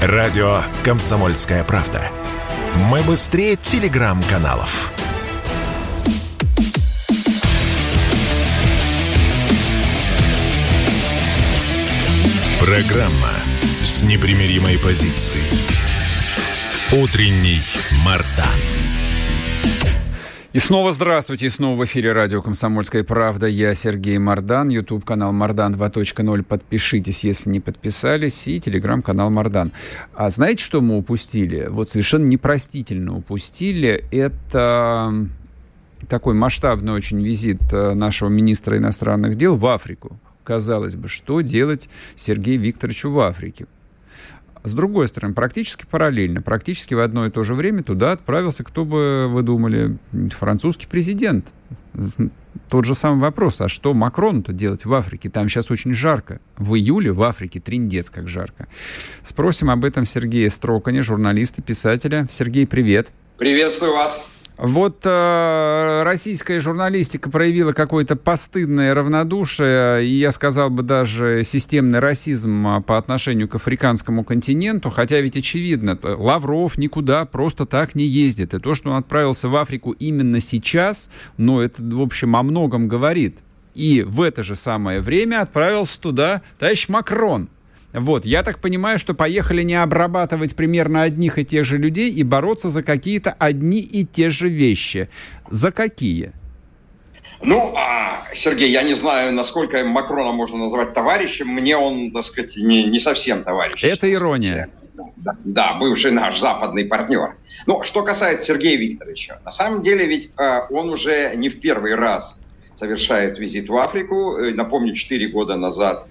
Радио «Комсомольская правда». Мы быстрее телеграм-каналов. Программа с непримиримой позицией. Утренний Мардан. И снова здравствуйте, и снова в эфире радио «Комсомольская правда». Я Сергей Мардан, YouTube-канал Мардан 2.0. Подпишитесь, если не подписались, и телеграм-канал Мардан. А знаете, что мы упустили? Вот совершенно непростительно упустили. Это такой масштабный очень визит э, нашего министра иностранных дел в Африку. Казалось бы, что делать Сергею Викторовичу в Африке? С другой стороны, практически параллельно, практически в одно и то же время туда отправился, кто бы вы думали, французский президент. Тот же самый вопрос, а что Макрону-то делать в Африке? Там сейчас очень жарко. В июле в Африке триндец как жарко. Спросим об этом Сергея Строкани, журналиста, писателя. Сергей, привет. Приветствую вас. Вот э, российская журналистика проявила какое-то постыдное равнодушие, и я сказал бы даже системный расизм а, по отношению к африканскому континенту, хотя ведь очевидно, Лавров никуда просто так не ездит. И то, что он отправился в Африку именно сейчас, ну, это, в общем, о многом говорит. И в это же самое время отправился туда товарищ Макрон – вот, я так понимаю, что поехали не обрабатывать примерно одних и тех же людей и бороться за какие-то одни и те же вещи. За какие? Ну, а, Сергей, я не знаю, насколько Макрона можно назвать товарищем. Мне он, так сказать, не, не совсем товарищ. Это ирония. Да, да, бывший наш западный партнер. Ну, что касается Сергея Викторовича, на самом деле ведь э, он уже не в первый раз совершает визит в Африку. Э, напомню, 4 года назад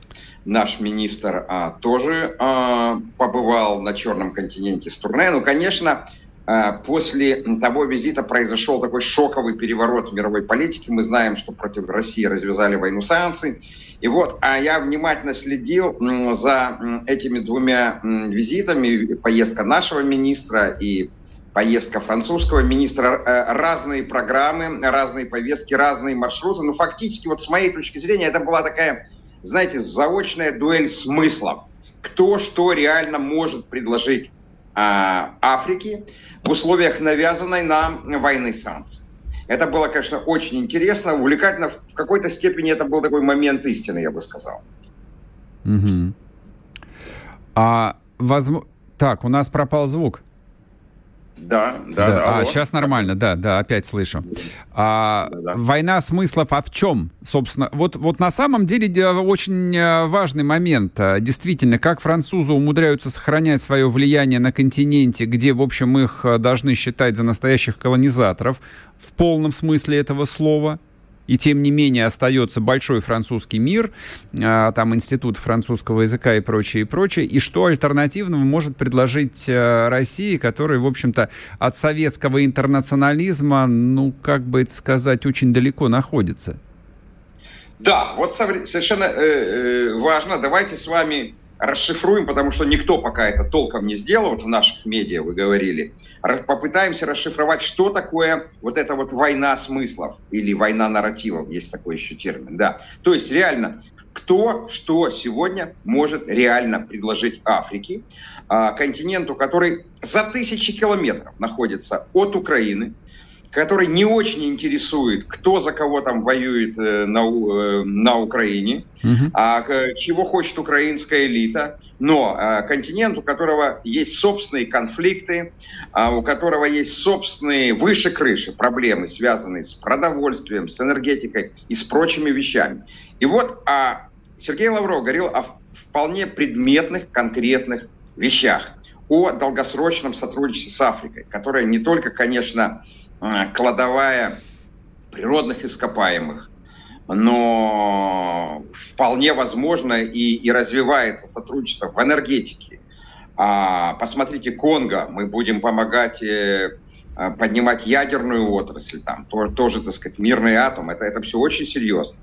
наш министр а, тоже а, побывал на Черном континенте с турне. Ну, конечно, а, после того визита произошел такой шоковый переворот в мировой политике. Мы знаем, что против России развязали войну санкций. И вот, а я внимательно следил за этими двумя визитами, поездка нашего министра и поездка французского министра, э, разные программы, разные повестки, разные маршруты. Но фактически, вот с моей точки зрения, это была такая знаете, заочная дуэль смыслов. Кто что реально может предложить а, Африке в условиях навязанной нам войны санкций. Это было, конечно, очень интересно, увлекательно. В какой-то степени это был такой момент истины, я бы сказал. Угу. А, возможно... Так, у нас пропал звук. Да, да, да. А, сейчас нормально, да, да, опять слышу. А, да, да. Война смыслов, а в чем, собственно? Вот, вот на самом деле очень э, важный момент. А, действительно, как французы умудряются сохранять свое влияние на континенте, где, в общем, их э, должны считать за настоящих колонизаторов в полном смысле этого слова и тем не менее остается большой французский мир, а, там институт французского языка и прочее, и прочее, и что альтернативного может предложить а, России, которая, в общем-то, от советского интернационализма, ну, как бы это сказать, очень далеко находится. Да, вот совершенно э, э, важно. Давайте с вами расшифруем, потому что никто пока это толком не сделал, вот в наших медиа вы говорили, попытаемся расшифровать, что такое вот эта вот война смыслов или война нарративов, есть такой еще термин, да. То есть реально, кто что сегодня может реально предложить Африке, а, континенту, который за тысячи километров находится от Украины, который не очень интересует, кто за кого там воюет э, на, э, на Украине, угу. а чего хочет украинская элита, но э, континент, у которого есть собственные конфликты, а у которого есть собственные выше крыши проблемы, связанные с продовольствием, с энергетикой и с прочими вещами. И вот а Сергей Лавров говорил о вполне предметных, конкретных вещах, о долгосрочном сотрудничестве с Африкой, которое не только, конечно, а, кладовая природных ископаемых, но вполне возможно и, и развивается сотрудничество в энергетике. А, посмотрите, Конго, мы будем помогать э, а, поднимать ядерную отрасль, там тоже, тоже, так сказать, мирный атом, это, это все очень серьезно.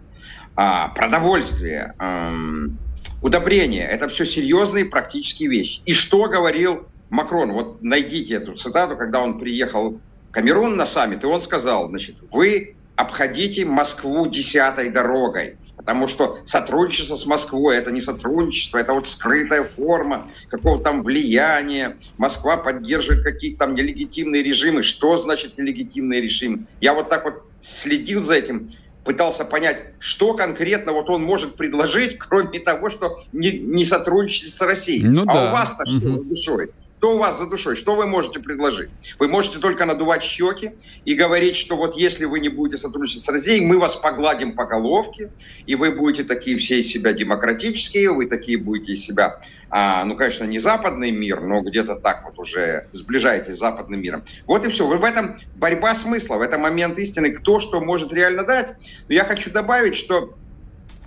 А, продовольствие, эм, удобрения, это все серьезные практические вещи. И что говорил Макрон? Вот найдите эту цитату, когда он приехал Камерун на саммит, и он сказал, значит, вы обходите Москву десятой дорогой, Потому что сотрудничество с Москвой – это не сотрудничество, это вот скрытая форма какого-то там влияния. Москва поддерживает какие-то там нелегитимные режимы. Что значит нелегитимный режим? Я вот так вот следил за этим, пытался понять, что конкретно вот он может предложить, кроме того, что не, не сотрудничать с Россией. Ну, а да. у вас-то угу. что за душой? Что у вас за душой? Что вы можете предложить? Вы можете только надувать щеки и говорить, что вот если вы не будете сотрудничать с Россией, мы вас погладим по головке, и вы будете такие все из себя демократические, вы такие будете из себя, а, ну, конечно, не западный мир, но где-то так вот уже сближаетесь с западным миром. Вот и все. Вы в этом борьба смысла, в этом момент истины, кто что может реально дать. Но я хочу добавить, что,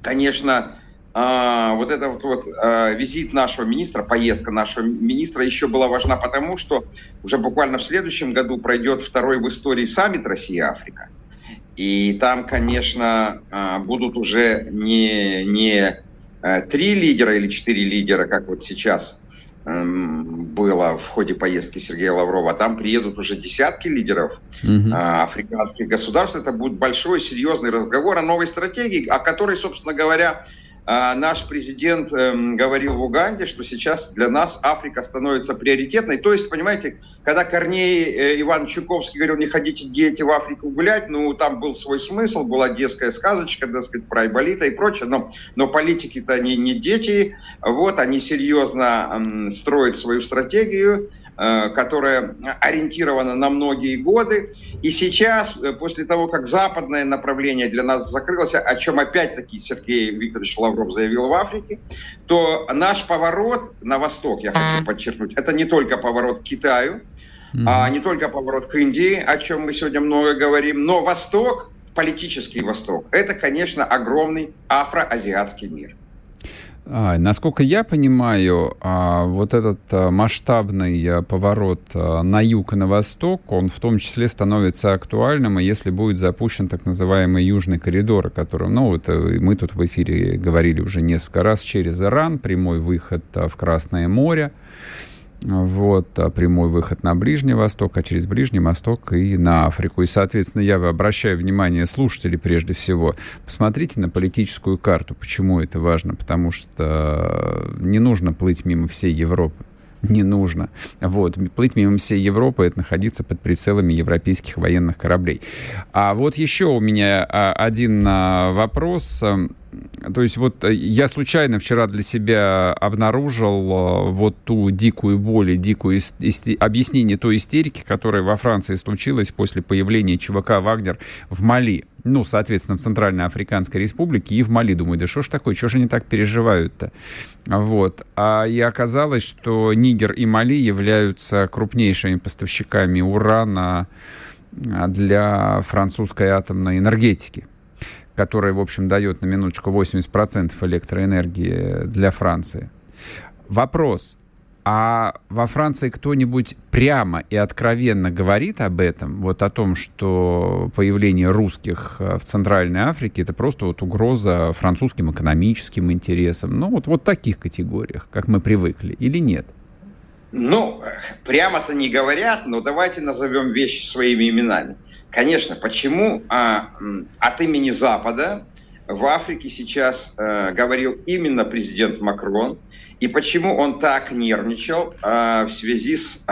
конечно, а, вот этот вот, а, визит нашего министра, поездка нашего министра еще была важна потому, что уже буквально в следующем году пройдет второй в истории саммит Россия-Африка. И там, конечно, а, будут уже не, не три лидера или четыре лидера, как вот сейчас эм, было в ходе поездки Сергея Лаврова, а там приедут уже десятки лидеров угу. африканских государств. Это будет большой, серьезный разговор о новой стратегии, о которой, собственно говоря, а наш президент эм, говорил в Уганде, что сейчас для нас Африка становится приоритетной. То есть, понимаете, когда Корней э, Иван Чуковский говорил, не ходите дети в Африку гулять, ну, там был свой смысл, была детская сказочка, так сказать, про Айболита и прочее, но, но политики-то они не дети, вот, они серьезно эм, строят свою стратегию, которая ориентирована на многие годы. И сейчас, э, после того, как западное направление для нас закрылось, о чем опять-таки Сергей Викторович Лавров заявил в Африке, то наш поворот на восток, я хочу подчеркнуть, это не только поворот к Китаю, mm-hmm. а не только поворот к Индии, о чем мы сегодня много говорим, но Восток, политический Восток, это, конечно, огромный афроазиатский мир. А, насколько я понимаю, а, вот этот а, масштабный а, поворот а, на юг и на восток, он в том числе становится актуальным, если будет запущен так называемый южный коридор, о котором, ну, это мы тут в эфире говорили уже несколько раз, через Иран, прямой выход а, в Красное море, вот, а прямой выход на Ближний Восток, а через Ближний Восток и на Африку. И, соответственно, я обращаю внимание слушателей прежде всего, посмотрите на политическую карту. Почему это важно? Потому что не нужно плыть мимо всей Европы не нужно. Вот. Плыть мимо всей Европы — это находиться под прицелами европейских военных кораблей. А вот еще у меня а, один а, вопрос. То есть вот э, я случайно вчера для себя обнаружил вот ту дикую боль и дикую объяснение той истерики, которая во Франции случилась после появления ЧВК «Вагнер» в Мали ну, соответственно, в Центральной Африканской Республике и в Мали. Думаю, да что ж такое, что же они так переживают-то? Вот. А и оказалось, что Нигер и Мали являются крупнейшими поставщиками урана а, для французской атомной энергетики которая, в общем, дает на минуточку 80% электроэнергии для Франции. Вопрос, а во Франции кто-нибудь прямо и откровенно говорит об этом, вот о том, что появление русских э, в Центральной Африке это просто вот угроза французским экономическим интересам, ну вот, вот таких категориях, как мы привыкли, или нет? Ну, прямо-то не говорят, но давайте назовем вещи своими именами. Конечно, почему а, от имени Запада в Африке сейчас а, говорил именно президент Макрон, и почему он так нервничал э, в связи с э,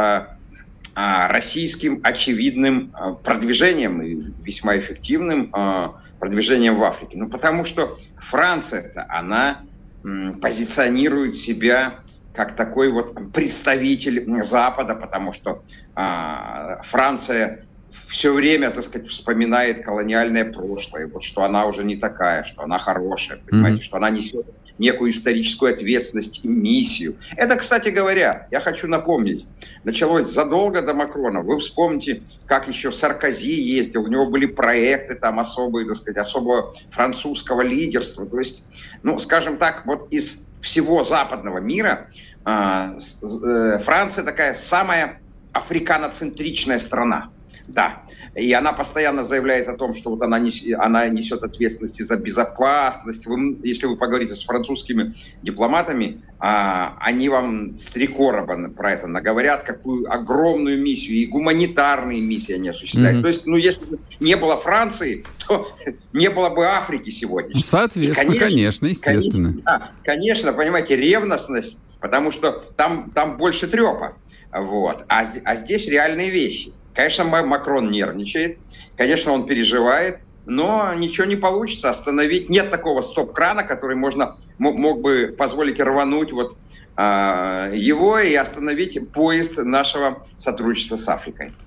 э, российским очевидным э, продвижением, весьма эффективным э, продвижением в Африке? Ну, потому что Франция-то, она э, позиционирует себя как такой вот представитель Запада, потому что э, Франция все время, так сказать, вспоминает колониальное прошлое, вот что она уже не такая, что она хорошая, понимаете, mm-hmm. что она несет некую историческую ответственность и миссию. Это, кстати говоря, я хочу напомнить, началось задолго до Макрона. Вы вспомните, как еще Саркози ездил, у него были проекты там особые, так сказать, особого французского лидерства. То есть, ну, скажем так, вот из всего западного мира э, Франция такая самая африканоцентричная страна. Да. И она постоянно заявляет о том, что вот она, нес, она несет ответственность за безопасность. Вы, если вы поговорите с французскими дипломатами, а, они вам с три короба про это наговорят, какую огромную миссию и гуманитарные миссии они осуществляют. Mm-hmm. То есть, ну, если бы не было Франции, то не было бы Африки сегодня. Соответственно, и, конечно, конечно, естественно. Конечно, да, конечно, понимаете, ревностность, потому что там, там больше трепа. Вот. А, а здесь реальные вещи. Конечно, Макрон нервничает, конечно, он переживает, но ничего не получится остановить. Нет такого стоп-крана, который можно мог бы позволить рвануть вот э, его и остановить поезд нашего сотрудничества с Африкой.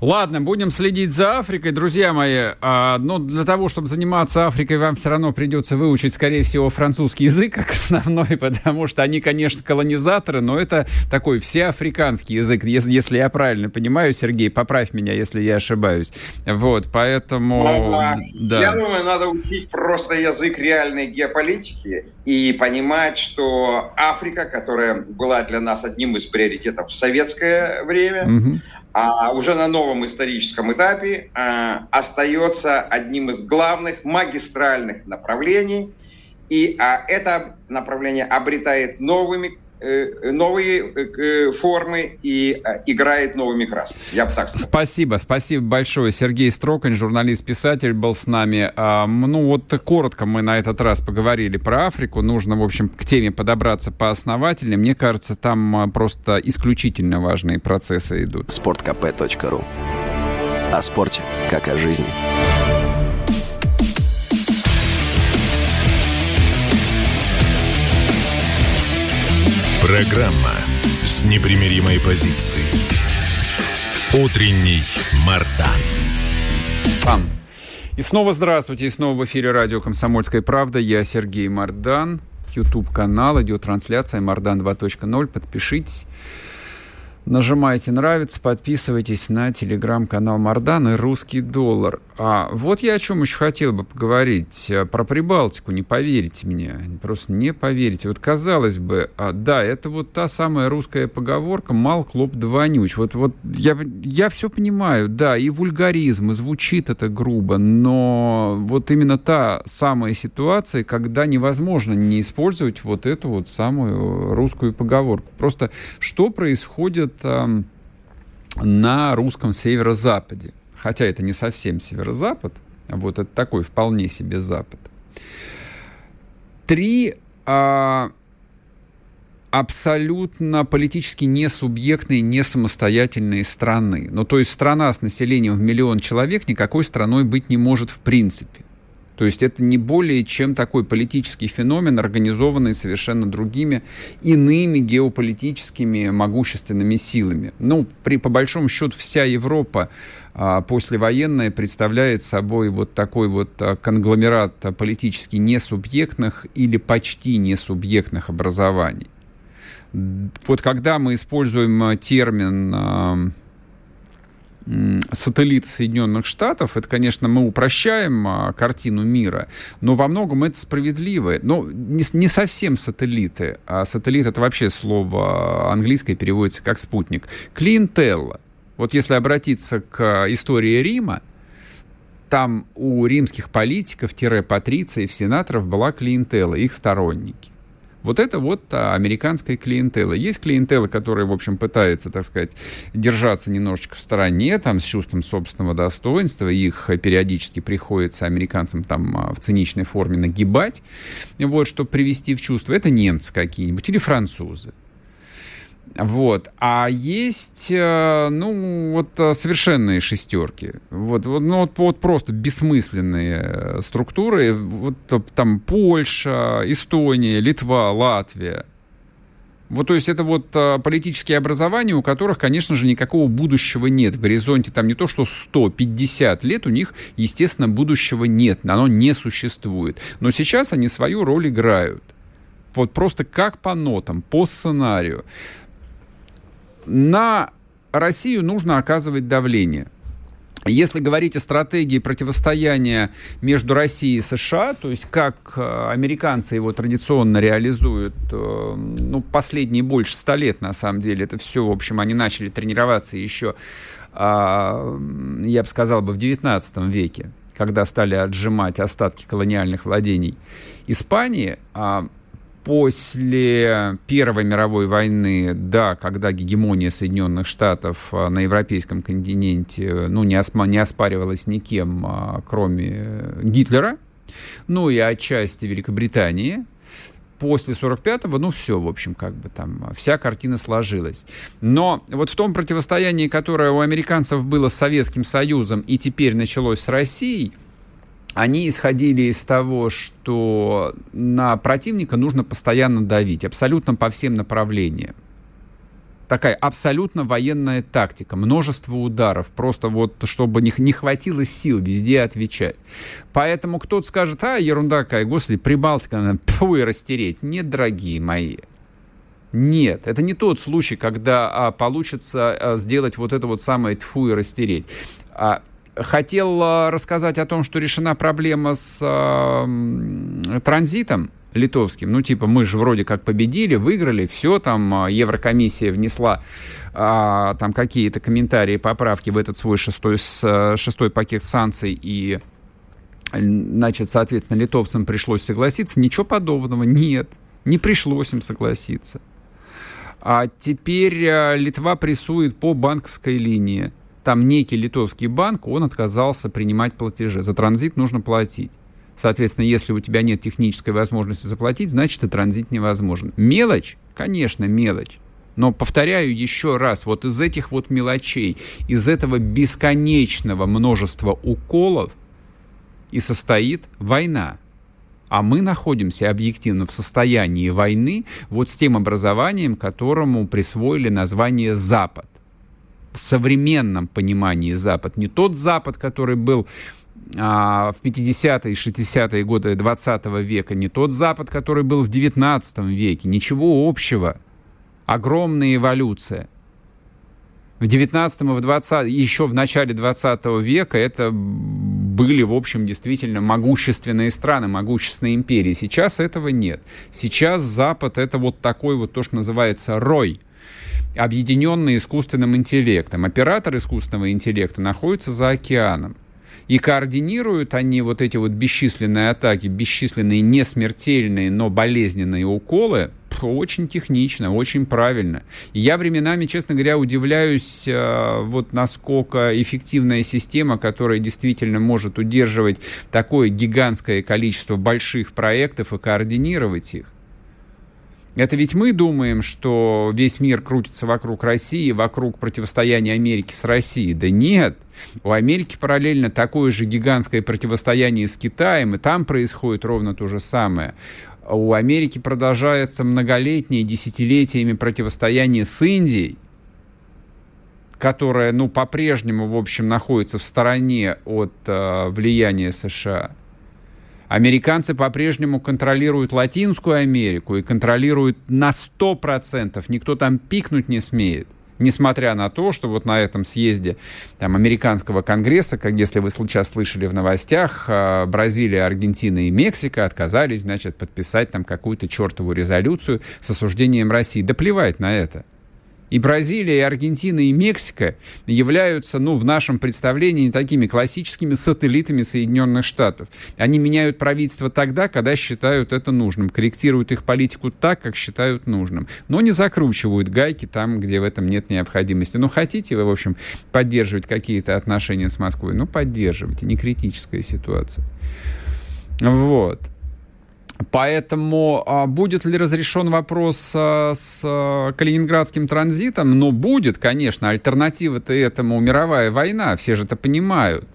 Ладно, будем следить за Африкой, друзья мои. А, но для того, чтобы заниматься Африкой, вам все равно придется выучить, скорее всего, французский язык как основной, потому что они, конечно, колонизаторы, но это такой всеафриканский язык, если, если я правильно понимаю, Сергей, поправь меня, если я ошибаюсь. Вот, поэтому... Ага. Да. Я думаю, надо учить просто язык реальной геополитики и понимать, что Африка, которая была для нас одним из приоритетов в советское время, угу а уже на новом историческом этапе а, остается одним из главных магистральных направлений. И а, это направление обретает новыми новые э, формы и э, играет новыми красками. Я бы так сказал. Спасибо, спасибо большое. Сергей Строкань, журналист-писатель, был с нами. А, ну вот коротко мы на этот раз поговорили про Африку. Нужно, в общем, к теме подобраться поосновательнее. Мне кажется, там а, просто исключительно важные процессы идут. sportkp.ru О спорте, как о жизни. Программа с непримиримой позицией. Утренний Мардан. Пам. И снова здравствуйте, и снова в эфире радио «Комсомольская правда». Я Сергей Мардан, YouTube-канал, идет трансляция «Мардан 2.0». Подпишитесь. Нажимайте «Нравится», подписывайтесь на телеграм-канал Мардан и «Русский доллар». А вот я о чем еще хотел бы поговорить. Э, про Прибалтику, не поверите мне. Просто не поверите. Вот казалось бы, а, да, это вот та самая русская поговорка «мал клоп да вонюч». Вот, вот я, я все понимаю, да, и вульгаризм, и звучит это грубо, но вот именно та самая ситуация, когда невозможно не использовать вот эту вот самую русскую поговорку. Просто что происходит это на русском северо-западе. Хотя это не совсем северо-запад, а вот это такой вполне себе запад. Три а, абсолютно политически несубъектные, не самостоятельные страны. Ну, то есть страна с населением в миллион человек никакой страной быть не может в принципе. То есть это не более чем такой политический феномен, организованный совершенно другими иными геополитическими могущественными силами. Ну, при, по большому счету, вся Европа а, послевоенная представляет собой вот такой вот а, конгломерат политически несубъектных или почти несубъектных образований. Вот когда мы используем а, термин а, сателлит Соединенных Штатов, это, конечно, мы упрощаем а, картину мира, но во многом это справедливо. Но не, не совсем сателлиты, а сателлит это вообще слово английское переводится как спутник. Клиентелла. Вот если обратиться к истории Рима, там у римских политиков-патрициев, сенаторов была клиентела, их сторонники. Вот это вот а, американская клиентела. Есть клиентела, которая, в общем, пытается, так сказать, держаться немножечко в стороне, там, с чувством собственного достоинства. Их периодически приходится американцам там а, в циничной форме нагибать, вот, чтобы привести в чувство. Это немцы какие-нибудь или французы. Вот. А есть, э, ну, вот э, совершенные шестерки. Вот, ну, вот, вот просто бессмысленные э, структуры. Вот там Польша, Эстония, Литва, Латвия. Вот, то есть это вот политические образования, у которых, конечно же, никакого будущего нет. В горизонте там не то, что 150 лет, у них, естественно, будущего нет, оно не существует. Но сейчас они свою роль играют. Вот просто как по нотам, по сценарию на Россию нужно оказывать давление. если говорить о стратегии противостояния между Россией и США, то есть как э, американцы его традиционно реализуют, э, ну, последние больше ста лет, на самом деле, это все, в общем, они начали тренироваться еще, а, я бы сказал, бы в 19 веке, когда стали отжимать остатки колониальных владений Испании, а после Первой мировой войны, да, когда гегемония Соединенных Штатов а, на европейском континенте ну, не, осма, не оспаривалась никем, а, кроме Гитлера, ну и отчасти Великобритании, после 45-го, ну, все, в общем, как бы там, вся картина сложилась. Но вот в том противостоянии, которое у американцев было с Советским Союзом и теперь началось с Россией, они исходили из того, что на противника нужно постоянно давить, абсолютно по всем направлениям. Такая абсолютно военная тактика, множество ударов, просто вот чтобы не, не хватило сил везде отвечать. Поэтому кто-то скажет, а, ерунда какая, господи, Прибалтика, надо и растереть. Нет, дорогие мои, нет, это не тот случай, когда а, получится а, сделать вот это вот самое тфу и растереть. А, хотел а, рассказать о том, что решена проблема с э, транзитом литовским. Ну, типа, мы же вроде как победили, выиграли, все, там а, Еврокомиссия внесла э, там какие-то комментарии, поправки в этот свой шестой, с, шестой пакет санкций, и, значит, соответственно, литовцам пришлось согласиться. Ничего подобного нет, не пришлось им согласиться. А теперь Литва прессует по банковской линии там некий литовский банк, он отказался принимать платежи. За транзит нужно платить. Соответственно, если у тебя нет технической возможности заплатить, значит и транзит невозможен. Мелочь? Конечно, мелочь. Но повторяю еще раз, вот из этих вот мелочей, из этого бесконечного множества уколов и состоит война. А мы находимся объективно в состоянии войны вот с тем образованием, которому присвоили название Запад современном понимании Запад. Не тот Запад, который был а, в 50-е и 60-е годы 20 века, не тот Запад, который был в 19 веке. Ничего общего. Огромная эволюция. В 19 в 20 еще в начале 20 века это были, в общем, действительно могущественные страны, могущественные империи. Сейчас этого нет. Сейчас Запад это вот такой вот то, что называется рой – объединенные искусственным интеллектом. Оператор искусственного интеллекта находится за океаном. И координируют они вот эти вот бесчисленные атаки, бесчисленные несмертельные, но болезненные уколы очень технично, очень правильно. И я временами, честно говоря, удивляюсь, э, вот насколько эффективная система, которая действительно может удерживать такое гигантское количество больших проектов и координировать их. Это ведь мы думаем, что весь мир крутится вокруг России, вокруг противостояния Америки с Россией. Да нет. У Америки параллельно такое же гигантское противостояние с Китаем, и там происходит ровно то же самое. У Америки продолжается многолетнее, десятилетиями противостояние с Индией, которая, ну, по-прежнему, в общем, находится в стороне от э, влияния США. Американцы по-прежнему контролируют Латинскую Америку и контролируют на 100%. Никто там пикнуть не смеет несмотря на то, что вот на этом съезде там, американского конгресса, как если вы сейчас слышали в новостях, а, Бразилия, Аргентина и Мексика отказались, значит, подписать там какую-то чертову резолюцию с осуждением России. Да плевать на это. И Бразилия, и Аргентина, и Мексика являются, ну, в нашем представлении такими классическими сателлитами Соединенных Штатов. Они меняют правительство тогда, когда считают это нужным, корректируют их политику так, как считают нужным, но не закручивают гайки там, где в этом нет необходимости. Ну, хотите вы, в общем, поддерживать какие-то отношения с Москвой? Ну, поддерживайте, не критическая ситуация. Вот. Поэтому а, будет ли разрешен вопрос а, с а, калининградским транзитом? Ну, будет, конечно. Альтернатива-то этому мировая война, все же это понимают.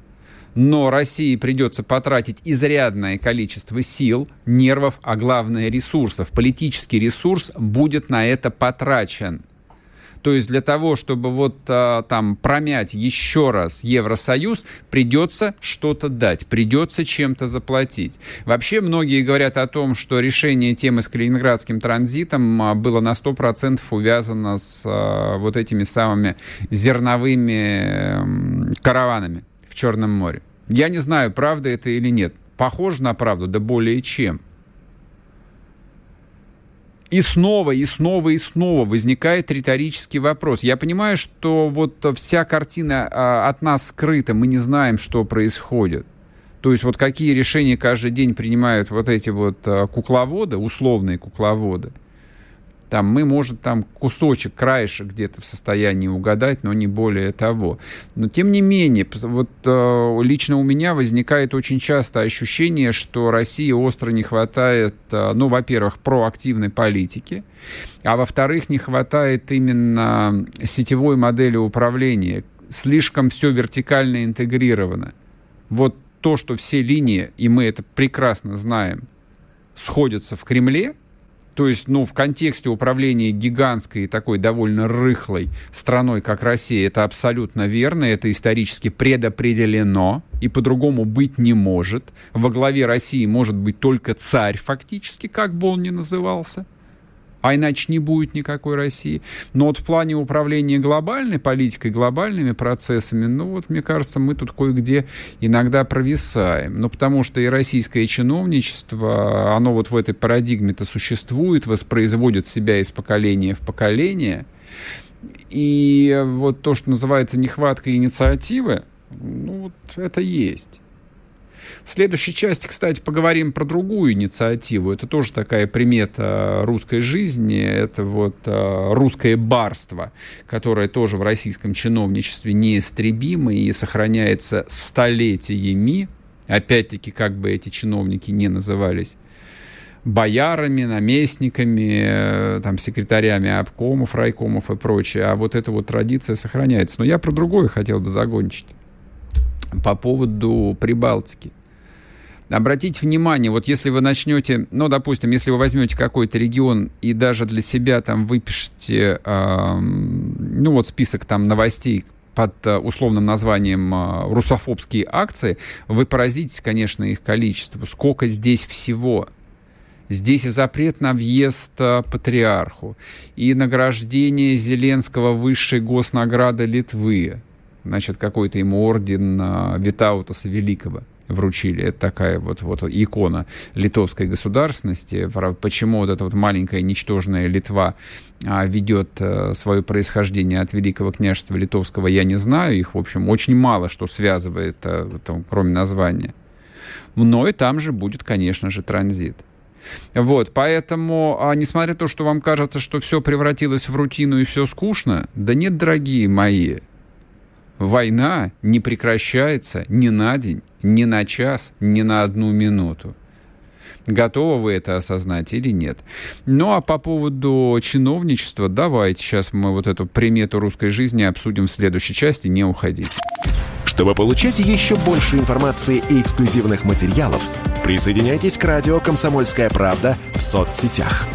Но России придется потратить изрядное количество сил, нервов, а главное ресурсов. Политический ресурс будет на это потрачен. То есть для того, чтобы вот а, там промять еще раз Евросоюз, придется что-то дать, придется чем-то заплатить. Вообще многие говорят о том, что решение темы с калининградским транзитом а, было на 100% увязано с а, вот этими самыми зерновыми караванами в Черном море. Я не знаю, правда это или нет. Похоже на правду, да более чем. И снова, и снова, и снова возникает риторический вопрос. Я понимаю, что вот вся картина а, от нас скрыта, мы не знаем, что происходит. То есть вот какие решения каждый день принимают вот эти вот а, кукловоды, условные кукловоды – там мы, может, там кусочек, краешек где-то в состоянии угадать, но не более того. Но тем не менее, вот э, лично у меня возникает очень часто ощущение, что России остро не хватает, э, ну, во-первых, проактивной политики, а во-вторых, не хватает именно сетевой модели управления. Слишком все вертикально интегрировано. Вот то, что все линии, и мы это прекрасно знаем, сходятся в Кремле – то есть, ну, в контексте управления гигантской и такой довольно рыхлой страной, как Россия, это абсолютно верно, это исторически предопределено, и по-другому быть не может. Во главе России может быть только царь, фактически, как бы он ни назывался а иначе не будет никакой России. Но вот в плане управления глобальной политикой, глобальными процессами, ну вот, мне кажется, мы тут кое-где иногда провисаем. Ну, потому что и российское чиновничество, оно вот в этой парадигме-то существует, воспроизводит себя из поколения в поколение. И вот то, что называется нехватка инициативы, ну, вот это есть. В следующей части, кстати, поговорим про другую инициативу. Это тоже такая примета русской жизни. Это вот э, русское барство, которое тоже в российском чиновничестве неистребимо и сохраняется столетиями. Опять-таки, как бы эти чиновники не назывались боярами, наместниками, э, там, секретарями обкомов, райкомов и прочее. А вот эта вот традиция сохраняется. Но я про другое хотел бы загончить по поводу Прибалтики. Обратите внимание, вот если вы начнете, ну, допустим, если вы возьмете какой-то регион и даже для себя там выпишете, э, ну, вот список там новостей под э, условным названием э, «русофобские акции», вы поразитесь, конечно, их количеству. Сколько здесь всего. Здесь и запрет на въезд э, патриарху, и награждение Зеленского высшей госнаграды Литвы, значит, какой-то ему орден э, Витаутаса Великого вручили. Это такая вот, вот икона литовской государственности. Почему вот эта вот маленькая ничтожная Литва а, ведет а, свое происхождение от Великого княжества Литовского, я не знаю. Их, в общем, очень мало что связывает, а, там, кроме названия. Но и там же будет, конечно же, транзит. Вот, поэтому, а, несмотря на то, что вам кажется, что все превратилось в рутину и все скучно, да нет, дорогие мои, Война не прекращается ни на день, ни на час, ни на одну минуту. Готовы вы это осознать или нет? Ну а по поводу чиновничества, давайте сейчас мы вот эту примету русской жизни обсудим в следующей части, не уходите. Чтобы получать еще больше информации и эксклюзивных материалов, присоединяйтесь к радио «Комсомольская правда» в соцсетях –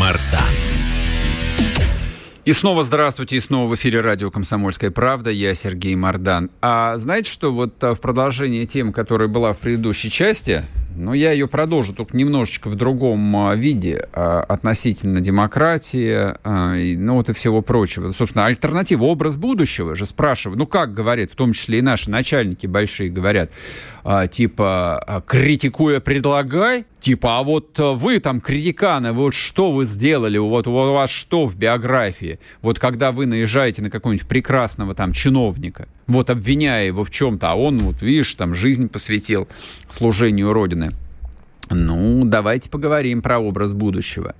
Мардан. И снова здравствуйте, и снова в эфире радио «Комсомольская правда». Я Сергей Мардан. А знаете что, вот а, в продолжение темы, которая была в предыдущей части, но я ее продолжу только немножечко в другом а, виде а, относительно демократии, а, ну вот и всего прочего. Собственно, альтернатива, образ будущего же спрашиваю. Ну как говорят, в том числе и наши начальники большие говорят, типа, критикуя предлагай, типа, а вот вы там критиканы, вот что вы сделали, вот у вас что в биографии? Вот когда вы наезжаете на какого-нибудь прекрасного там чиновника, вот обвиняя его в чем-то, а он, вот видишь, там жизнь посвятил служению Родины. Ну, давайте поговорим про образ будущего.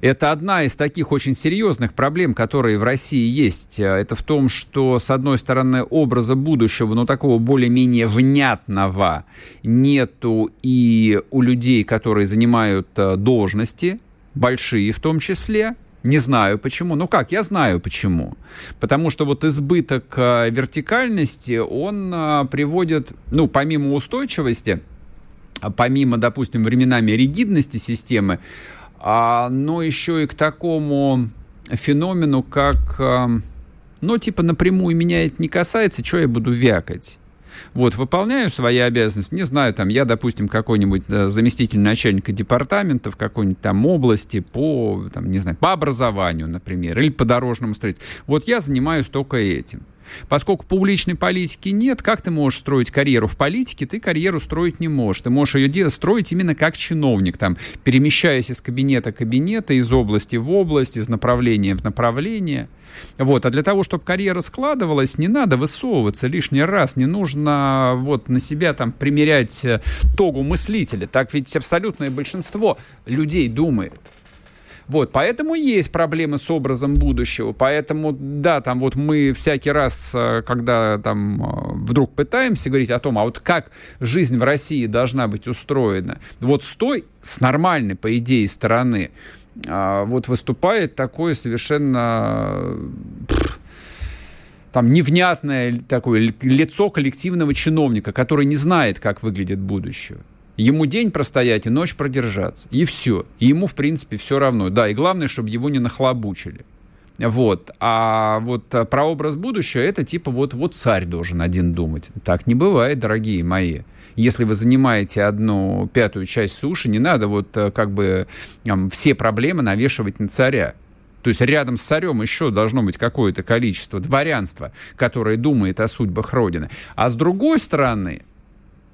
Это одна из таких очень серьезных проблем, которые в России есть. Это в том, что, с одной стороны, образа будущего, но такого более-менее внятного нету и у людей, которые занимают э, должности, большие в том числе, Не знаю почему. Ну как, я знаю почему. Потому что вот избыток э, вертикальности, он э, приводит, ну, помимо устойчивости, а помимо, допустим, временами ригидности системы, а, но еще и к такому феномену, как, э, ну, типа, напрямую меня это не касается, что я буду вякать. Вот, выполняю свои обязанности, не знаю, там, я, допустим, какой-нибудь да, заместитель начальника департамента в какой-нибудь там области по, там, не знаю, по образованию, например, или по дорожному строительству. Вот я занимаюсь только этим. Поскольку публичной политики нет, как ты можешь строить карьеру в политике? Ты карьеру строить не можешь. Ты можешь ее строить именно как чиновник, там, перемещаясь из кабинета к кабинету, из области в область, из направления в направление. Вот. А для того, чтобы карьера складывалась, не надо высовываться лишний раз, не нужно вот на себя там примерять э, тогу мыслителя. Так ведь абсолютное большинство людей думает. Вот, поэтому есть проблемы с образом будущего. Поэтому, да, там вот мы всякий раз, э, когда там э, вдруг пытаемся говорить о том, а вот как жизнь в России должна быть устроена, вот с той, с нормальной, по идее, стороны, а, вот выступает такое совершенно там невнятное такое лицо коллективного чиновника, который не знает, как выглядит будущее. Ему день простоять и ночь продержаться. И все. И ему, в принципе, все равно. Да, и главное, чтобы его не нахлобучили. Вот. А вот а, про образ будущего это типа вот, вот царь должен один думать. Так не бывает, дорогие мои. Если вы занимаете одну пятую часть суши, не надо вот э, как бы все проблемы навешивать на царя. То есть рядом с царем еще должно быть какое-то количество дворянства, которое думает о судьбах Родины. А с другой стороны,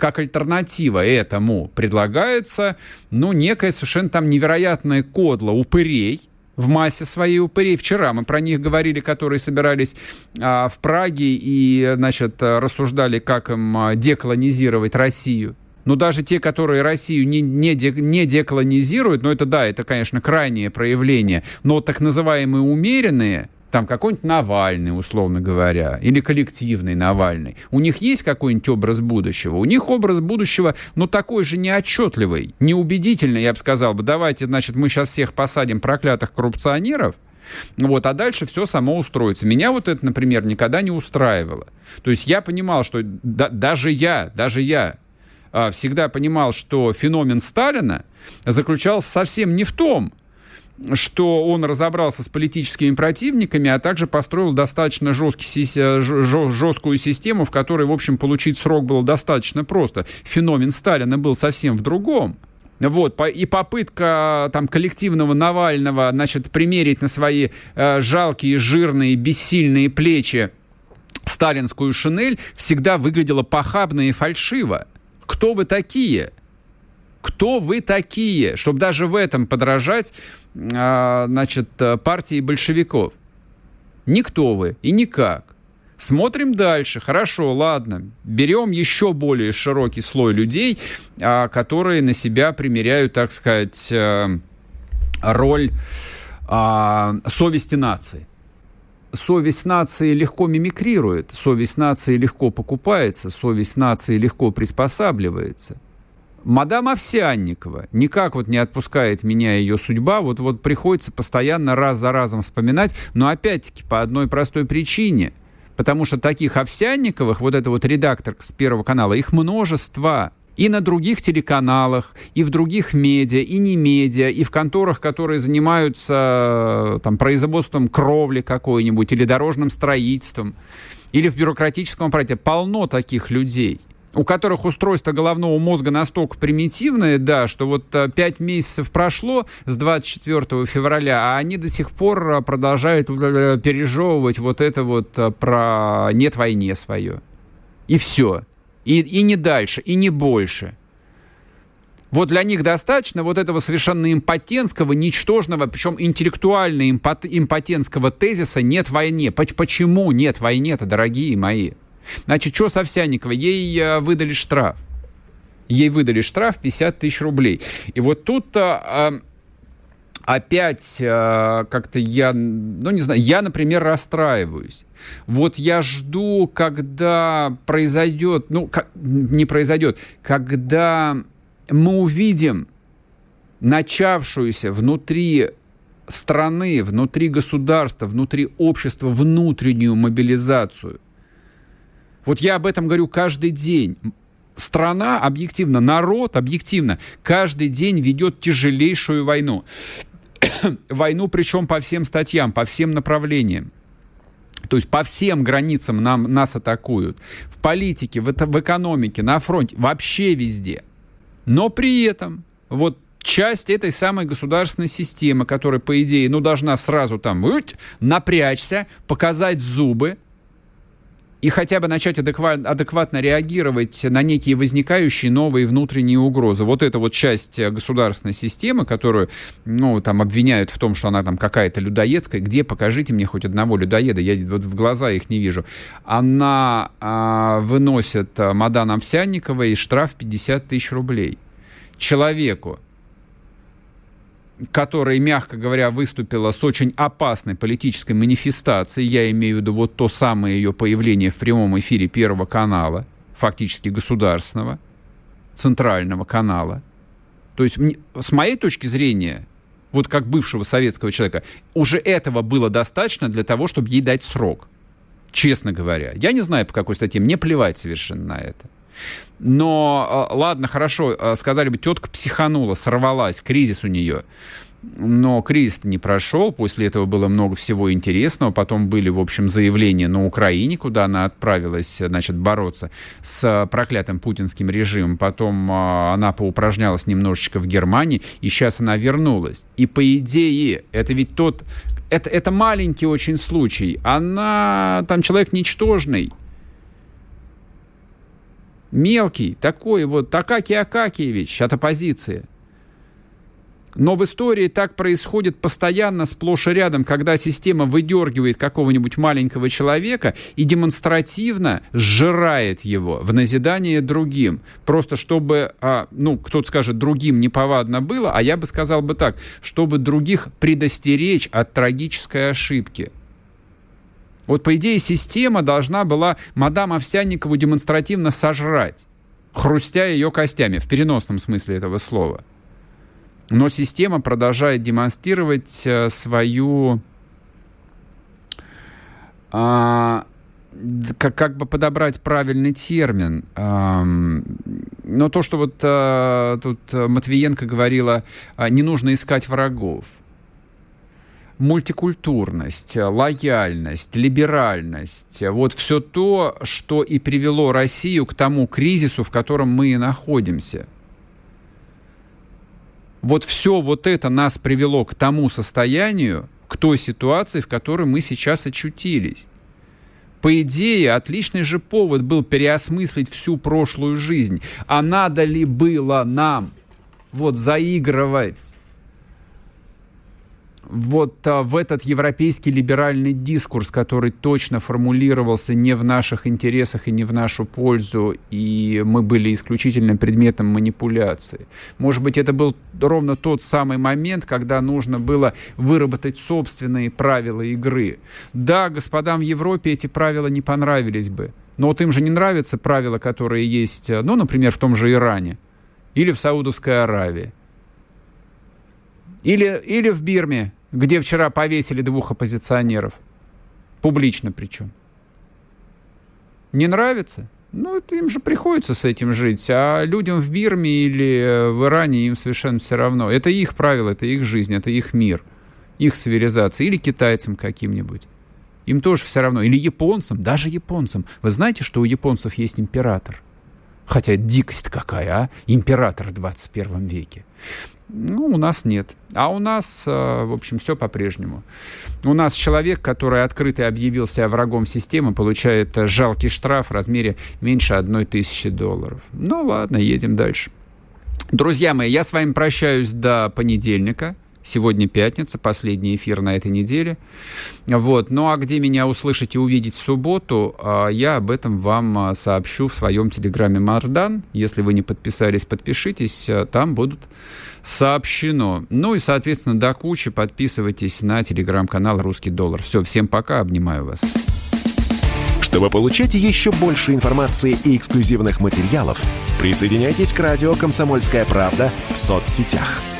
как альтернатива этому предлагается, ну, некая совершенно там невероятная кодла упырей, в массе своей упырей. Вчера мы про них говорили, которые собирались а, в Праге и, значит, рассуждали, как им а, деколонизировать Россию. Но даже те, которые Россию не, не, де, не деколонизируют, ну это да, это, конечно, крайнее проявление, но так называемые умеренные, там какой-нибудь Навальный, условно говоря, или коллективный Навальный. У них есть какой-нибудь образ будущего? У них образ будущего, ну, такой же неотчетливый, неубедительный, я бы сказал бы. Давайте, значит, мы сейчас всех посадим проклятых коррупционеров, вот, а дальше все само устроится. Меня вот это, например, никогда не устраивало. То есть я понимал, что да, даже я, даже я а, всегда понимал, что феномен Сталина заключался совсем не в том, что он разобрался с политическими противниками, а также построил достаточно жесткий, жесткую систему, в которой, в общем, получить срок было достаточно просто. Феномен Сталина был совсем в другом. Вот, и попытка там коллективного Навального, значит, примерить на свои э, жалкие, жирные, бессильные плечи сталинскую шинель всегда выглядела похабно и фальшиво. Кто вы такие? Кто вы такие, чтобы даже в этом подражать, а, значит, партии большевиков? Никто вы и никак. Смотрим дальше. Хорошо, ладно. Берем еще более широкий слой людей, а, которые на себя примеряют, так сказать, э, роль а, совести нации. Совесть нации легко мимикрирует, совесть нации легко покупается, совесть нации легко приспосабливается – Мадам Овсянникова никак вот не отпускает меня ее судьба, вот, вот приходится постоянно раз за разом вспоминать, но опять-таки по одной простой причине, потому что таких Овсянниковых, вот это вот редактор с Первого канала, их множество, и на других телеканалах, и в других медиа, и не медиа, и в конторах, которые занимаются там, производством кровли какой-нибудь, или дорожным строительством, или в бюрократическом аппарате. Полно таких людей у которых устройство головного мозга настолько примитивное, да, что вот э, пять месяцев прошло с 24 февраля, а они до сих пор э, продолжают э, пережевывать вот это вот про «нет войне» свое. И все. И, и не дальше, и не больше. Вот для них достаточно вот этого совершенно импотентского, ничтожного, причем интеллектуально импотентского тезиса «нет войне». Почему нет войне-то, дорогие мои? Значит, что с Овсянниковой? Ей э, выдали штраф. Ей выдали штраф 50 тысяч рублей. И вот тут а, опять а, как-то я, ну не знаю, я, например, расстраиваюсь. Вот я жду, когда произойдет, ну, как, не произойдет, когда мы увидим начавшуюся внутри страны, внутри государства, внутри общества внутреннюю мобилизацию. Вот я об этом говорю каждый день. Страна, объективно, народ, объективно, каждый день ведет тяжелейшую войну. войну причем по всем статьям, по всем направлениям. То есть по всем границам нам, нас атакуют. В политике, в, в экономике, на фронте, вообще везде. Но при этом вот часть этой самой государственной системы, которая, по идее, ну, должна сразу там напрячься, показать зубы, и хотя бы начать адекват, адекватно реагировать на некие возникающие новые внутренние угрозы. Вот эта вот часть э, государственной системы, которую, ну, там обвиняют в том, что она там какая-то людоедская, где, покажите мне хоть одного людоеда, я вот в глаза их не вижу. Она а, выносит а, Мадан и штраф 50 тысяч рублей. Человеку, которая, мягко говоря, выступила с очень опасной политической манифестацией, я имею в виду вот то самое ее появление в прямом эфире Первого канала, фактически государственного, центрального канала. То есть, с моей точки зрения, вот как бывшего советского человека, уже этого было достаточно для того, чтобы ей дать срок. Честно говоря. Я не знаю, по какой статье, мне плевать совершенно на это. Но, а, ладно, хорошо, а, сказали бы, тетка психанула, сорвалась, кризис у нее. Но кризис не прошел, после этого было много всего интересного, потом были, в общем, заявления на Украине, куда она отправилась, значит, бороться с проклятым путинским режимом, потом она поупражнялась немножечко в Германии, и сейчас она вернулась. И по идее, это ведь тот, это, это маленький очень случай, она, там человек ничтожный, мелкий, такой вот Акакий Акакиевич от оппозиции. Но в истории так происходит постоянно, сплошь и рядом, когда система выдергивает какого-нибудь маленького человека и демонстративно сжирает его в назидание другим. Просто чтобы, а, ну, кто-то скажет, другим неповадно было, а я бы сказал бы так, чтобы других предостеречь от трагической ошибки. Вот, по идее, система должна была мадам Овсянникову демонстративно сожрать, хрустя ее костями, в переносном смысле этого слова. Но система продолжает демонстрировать э, свою... А, как, как бы подобрать правильный термин. А, но то, что вот а, тут Матвиенко говорила, а, не нужно искать врагов мультикультурность, лояльность, либеральность, вот все то, что и привело Россию к тому кризису, в котором мы и находимся. Вот все вот это нас привело к тому состоянию, к той ситуации, в которой мы сейчас очутились. По идее, отличный же повод был переосмыслить всю прошлую жизнь. А надо ли было нам вот заигрывать вот а, в этот европейский либеральный дискурс, который точно формулировался не в наших интересах и не в нашу пользу, и мы были исключительным предметом манипуляции. Может быть, это был ровно тот самый момент, когда нужно было выработать собственные правила игры. Да, господам в Европе эти правила не понравились бы, но вот им же не нравятся правила, которые есть, ну, например, в том же Иране или в Саудовской Аравии. Или, или в Бирме, где вчера повесили двух оппозиционеров. Публично причем. Не нравится? Ну, им же приходится с этим жить. А людям в Бирме или э, в Иране им совершенно все равно. Это их правила, это их жизнь, это их мир, их цивилизация. Или китайцам каким-нибудь. Им тоже все равно. Или японцам, даже японцам. Вы знаете, что у японцев есть император? Хотя дикость какая, а? Император в 21 веке. Ну, у нас нет. А у нас, э, в общем, все по-прежнему. У нас человек, который открыто объявил себя врагом системы, получает жалкий штраф в размере меньше одной тысячи долларов. Ну, ладно, едем дальше. Друзья мои, я с вами прощаюсь до понедельника. Сегодня пятница, последний эфир на этой неделе. Вот. Ну а где меня услышать и увидеть в субботу, а, я об этом вам а, сообщу в своем телеграме Мардан. Если вы не подписались, подпишитесь, а, там будут сообщено. Ну и, соответственно, до кучи подписывайтесь на телеграм-канал «Русский доллар». Все, всем пока, обнимаю вас. Чтобы получать еще больше информации и эксклюзивных материалов, присоединяйтесь к радио «Комсомольская правда» в соцсетях –